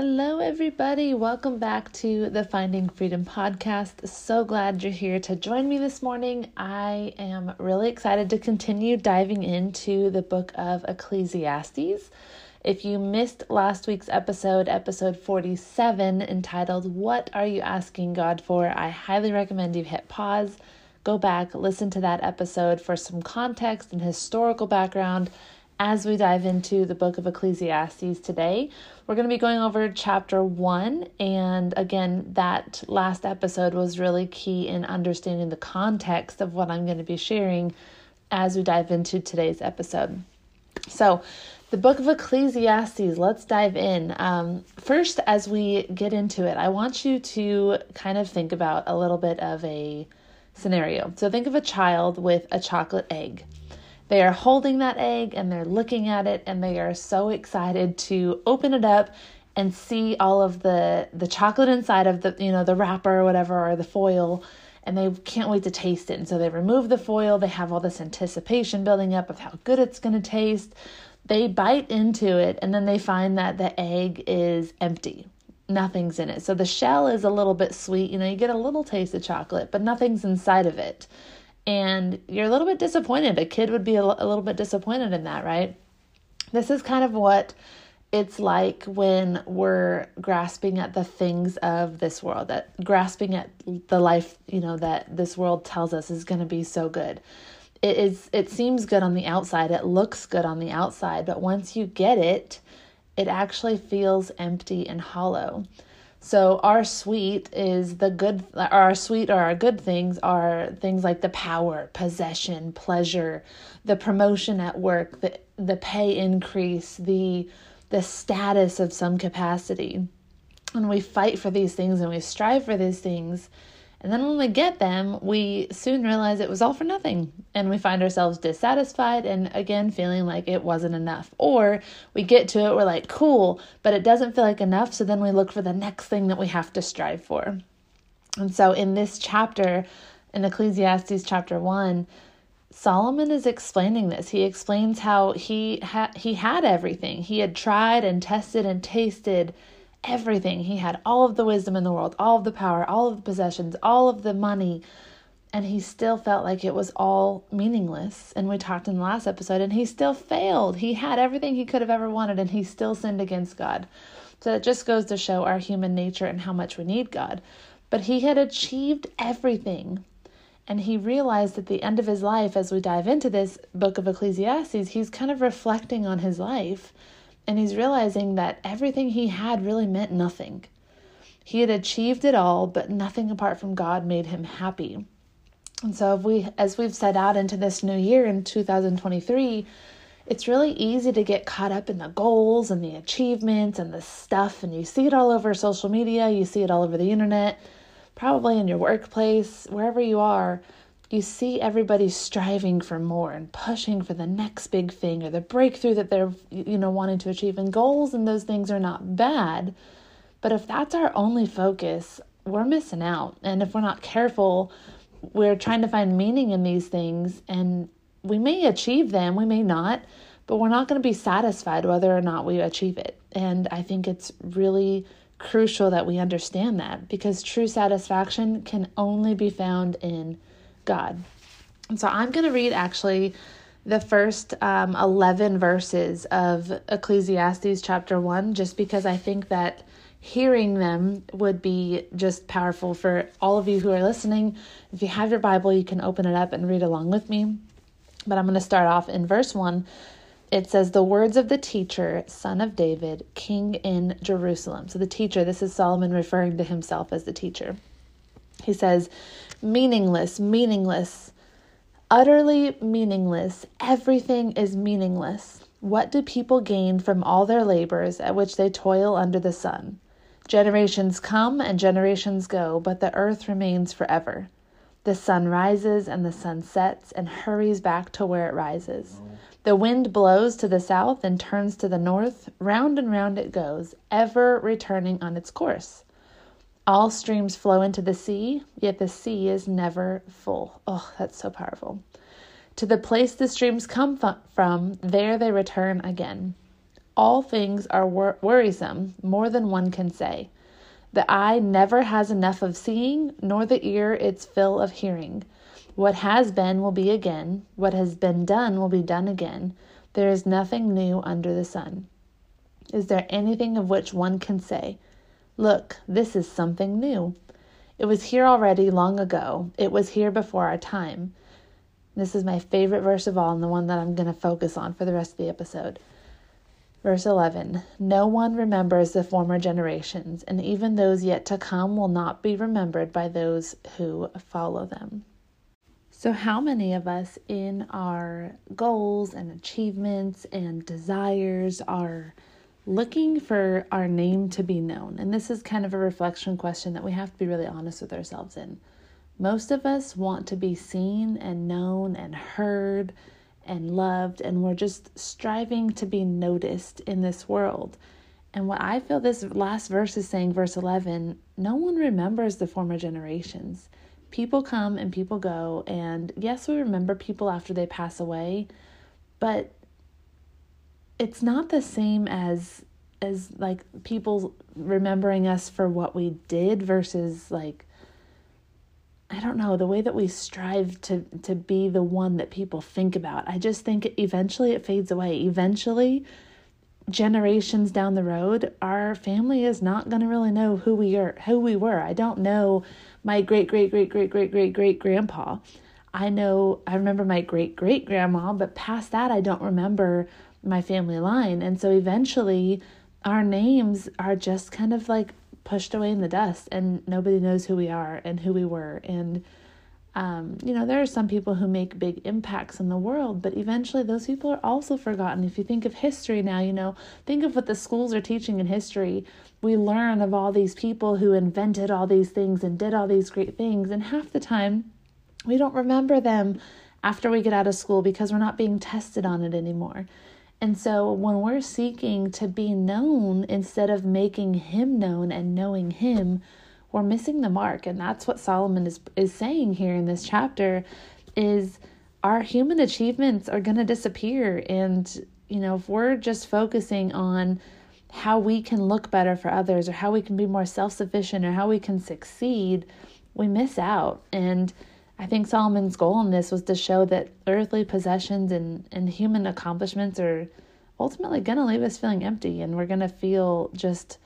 Hello, everybody. Welcome back to the Finding Freedom podcast. So glad you're here to join me this morning. I am really excited to continue diving into the book of Ecclesiastes. If you missed last week's episode, episode 47, entitled What Are You Asking God For? I highly recommend you hit pause, go back, listen to that episode for some context and historical background as we dive into the book of Ecclesiastes today. We're going to be going over chapter one. And again, that last episode was really key in understanding the context of what I'm going to be sharing as we dive into today's episode. So, the book of Ecclesiastes, let's dive in. Um, first, as we get into it, I want you to kind of think about a little bit of a scenario. So, think of a child with a chocolate egg. They are holding that egg and they're looking at it and they are so excited to open it up and see all of the the chocolate inside of the you know the wrapper or whatever or the foil and they can't wait to taste it. And so they remove the foil, they have all this anticipation building up of how good it's going to taste. They bite into it and then they find that the egg is empty. Nothing's in it. So the shell is a little bit sweet, you know, you get a little taste of chocolate, but nothing's inside of it and you're a little bit disappointed. A kid would be a, a little bit disappointed in that, right? This is kind of what it's like when we're grasping at the things of this world, that grasping at the life, you know, that this world tells us is going to be so good. It is it seems good on the outside, it looks good on the outside, but once you get it, it actually feels empty and hollow. So our sweet is the good our sweet or our good things are things like the power, possession, pleasure, the promotion at work, the the pay increase, the the status of some capacity. And we fight for these things and we strive for these things and then when we get them, we soon realize it was all for nothing. And we find ourselves dissatisfied and again feeling like it wasn't enough. Or we get to it, we're like, cool, but it doesn't feel like enough. So then we look for the next thing that we have to strive for. And so in this chapter, in Ecclesiastes chapter 1, Solomon is explaining this. He explains how he ha- he had everything. He had tried and tested and tasted everything. He had all of the wisdom in the world, all of the power, all of the possessions, all of the money, and he still felt like it was all meaningless. And we talked in the last episode, and he still failed. He had everything he could have ever wanted, and he still sinned against God. So it just goes to show our human nature and how much we need God. But he had achieved everything. And he realized at the end of his life, as we dive into this book of Ecclesiastes, he's kind of reflecting on his life and he's realizing that everything he had really meant nothing. He had achieved it all, but nothing apart from God made him happy. And so, if we, as we've set out into this new year in 2023, it's really easy to get caught up in the goals and the achievements and the stuff, and you see it all over social media, you see it all over the internet, probably in your workplace, wherever you are you see everybody striving for more and pushing for the next big thing or the breakthrough that they're you know wanting to achieve. And goals and those things are not bad. But if that's our only focus we're missing out. And if we're not careful we're trying to find meaning in these things. And we may achieve them we may not but we're not going to be satisfied whether or not we achieve it. And i think it's really crucial that we understand that because true satisfaction can only be found in God. And so I'm going to read actually the first um, 11 verses of Ecclesiastes chapter 1 just because I think that hearing them would be just powerful for all of you who are listening. If you have your Bible, you can open it up and read along with me. But I'm going to start off in verse 1. It says, The words of the teacher, son of David, king in Jerusalem. So the teacher, this is Solomon referring to himself as the teacher. He says, Meaningless, meaningless utterly meaningless. Everything is meaningless. What do people gain from all their labors at which they toil under the sun? Generations come and generations go, but the earth remains forever. The sun rises and the sun sets and hurries back to where it rises. The wind blows to the south and turns to the north. Round and round it goes, ever returning on its course. All streams flow into the sea, yet the sea is never full. Oh, that's so powerful. To the place the streams come from, there they return again. All things are wor- worrisome, more than one can say. The eye never has enough of seeing, nor the ear its fill of hearing. What has been will be again, what has been done will be done again. There is nothing new under the sun. Is there anything of which one can say, Look, this is something new. It was here already long ago. It was here before our time. This is my favorite verse of all and the one that I'm going to focus on for the rest of the episode. Verse 11 No one remembers the former generations, and even those yet to come will not be remembered by those who follow them. So, how many of us in our goals and achievements and desires are looking for our name to be known. And this is kind of a reflection question that we have to be really honest with ourselves in. Most of us want to be seen and known and heard and loved, and we're just striving to be noticed in this world. And what I feel this last verse is saying, verse 11, no one remembers the former generations. People come and people go, and yes, we remember people after they pass away, but it's not the same as as like people remembering us for what we did versus like I don't know, the way that we strive to to be the one that people think about. I just think eventually it fades away. Eventually generations down the road, our family is not going to really know who we are, who we were. I don't know my great great great great great great great grandpa. I know I remember my great great grandma, but past that I don't remember my family line. And so eventually our names are just kind of like pushed away in the dust and nobody knows who we are and who we were. And, um, you know, there are some people who make big impacts in the world, but eventually those people are also forgotten. If you think of history now, you know, think of what the schools are teaching in history. We learn of all these people who invented all these things and did all these great things, and half the time we don't remember them after we get out of school because we're not being tested on it anymore. And so when we're seeking to be known instead of making him known and knowing him, we're missing the mark. And that's what Solomon is is saying here in this chapter is our human achievements are going to disappear and you know, if we're just focusing on how we can look better for others or how we can be more self-sufficient or how we can succeed, we miss out. And I think Solomon's goal in this was to show that earthly possessions and, and human accomplishments are ultimately going to leave us feeling empty and we're going to feel just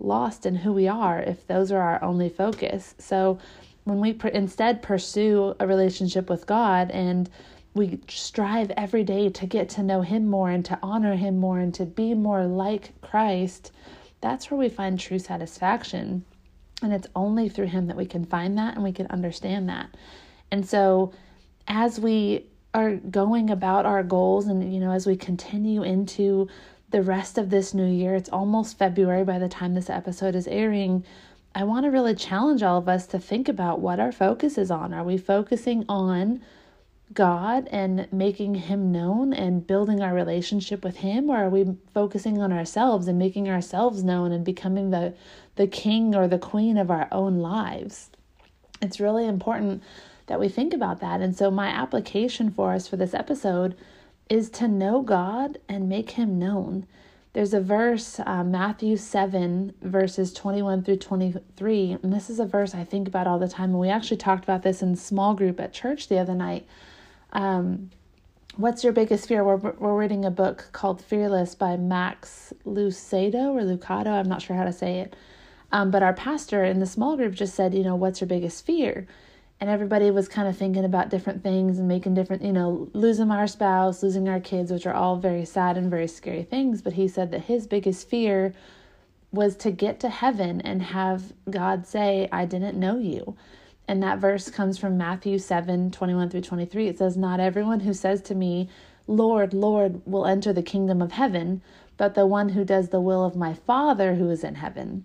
lost in who we are if those are our only focus. So when we pr- instead pursue a relationship with God and we strive every day to get to know Him more and to honor Him more and to be more like Christ, that's where we find true satisfaction. And it's only through Him that we can find that and we can understand that. And so as we are going about our goals and you know as we continue into the rest of this new year, it's almost February by the time this episode is airing. I want to really challenge all of us to think about what our focus is on. Are we focusing on God and making Him known and building our relationship with Him, or are we focusing on ourselves and making ourselves known and becoming the, the king or the queen of our own lives? It's really important that we think about that. And so, my application for us for this episode is to know God and make Him known. There's a verse, uh, Matthew 7, verses 21 through 23. And this is a verse I think about all the time. And we actually talked about this in small group at church the other night. Um, What's your biggest fear? We're, we're reading a book called Fearless by Max Lucado or Lucado. I'm not sure how to say it. Um, but our pastor in the small group just said, you know, what's your biggest fear? And everybody was kind of thinking about different things and making different, you know, losing our spouse, losing our kids, which are all very sad and very scary things. But he said that his biggest fear was to get to heaven and have God say, I didn't know you. And that verse comes from Matthew 7 21 through 23. It says, Not everyone who says to me, Lord, Lord, will enter the kingdom of heaven, but the one who does the will of my Father who is in heaven.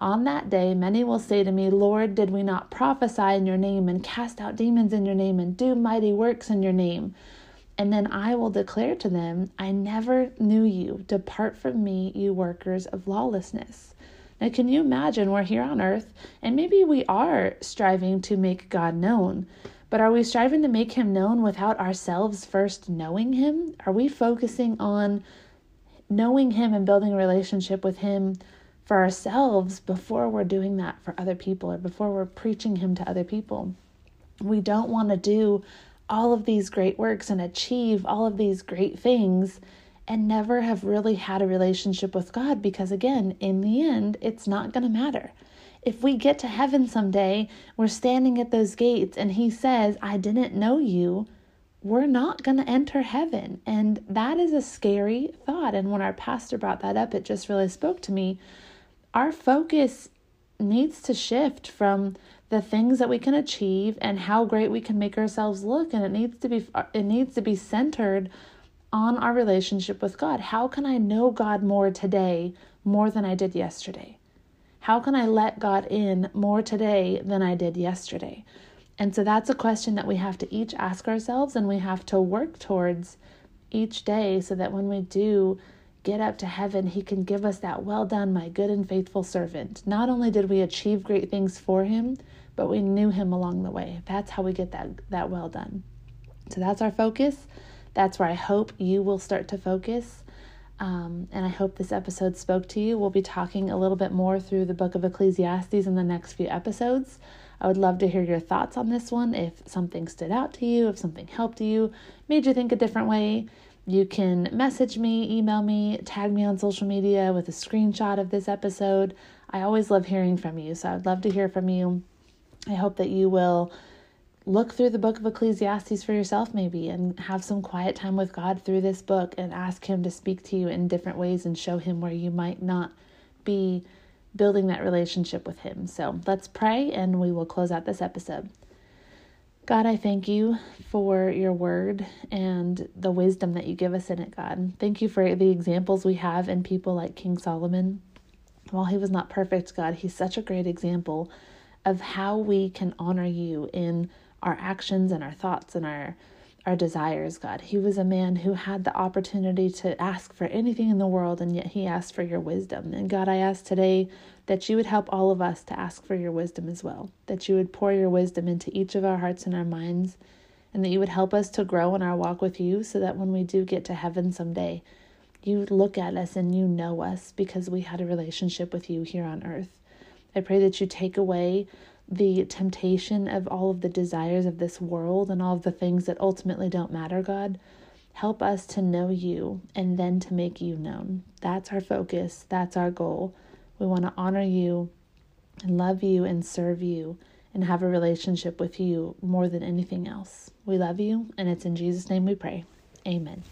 On that day, many will say to me, Lord, did we not prophesy in your name and cast out demons in your name and do mighty works in your name? And then I will declare to them, I never knew you. Depart from me, you workers of lawlessness. Now, can you imagine we're here on earth and maybe we are striving to make God known, but are we striving to make him known without ourselves first knowing him? Are we focusing on knowing him and building a relationship with him for ourselves before we're doing that for other people or before we're preaching Him to other people. We don't want to do all of these great works and achieve all of these great things and never have really had a relationship with God because, again, in the end, it's not going to matter. If we get to heaven someday, we're standing at those gates and He says, I didn't know you we're not going to enter heaven. And that is a scary thought. And when our pastor brought that up, it just really spoke to me our focus needs to shift from the things that we can achieve and how great we can make ourselves look and it needs to be it needs to be centered on our relationship with God. How can I know God more today more than I did yesterday? How can I let God in more today than I did yesterday? And so that's a question that we have to each ask ourselves and we have to work towards each day so that when we do get up to heaven, He can give us that well done, my good and faithful servant. Not only did we achieve great things for Him, but we knew Him along the way. That's how we get that, that well done. So that's our focus. That's where I hope you will start to focus. Um, and I hope this episode spoke to you. We'll be talking a little bit more through the book of Ecclesiastes in the next few episodes. I would love to hear your thoughts on this one. If something stood out to you, if something helped you, made you think a different way, you can message me, email me, tag me on social media with a screenshot of this episode. I always love hearing from you, so I'd love to hear from you. I hope that you will look through the book of Ecclesiastes for yourself, maybe, and have some quiet time with God through this book and ask Him to speak to you in different ways and show Him where you might not be building that relationship with Him. So let's pray and we will close out this episode. God, I thank you for your word and the wisdom that you give us in it, God. Thank you for the examples we have in people like King Solomon. While he was not perfect, God, he's such a great example of how we can honor you in our actions and our thoughts and our our desires, God. He was a man who had the opportunity to ask for anything in the world, and yet he asked for your wisdom. And God, I ask today that you would help all of us to ask for your wisdom as well, that you would pour your wisdom into each of our hearts and our minds, and that you would help us to grow in our walk with you so that when we do get to heaven someday, you look at us and you know us because we had a relationship with you here on earth. I pray that you take away the temptation of all of the desires of this world and all of the things that ultimately don't matter, God. Help us to know you and then to make you known. That's our focus. That's our goal. We want to honor you and love you and serve you and have a relationship with you more than anything else. We love you, and it's in Jesus' name we pray. Amen.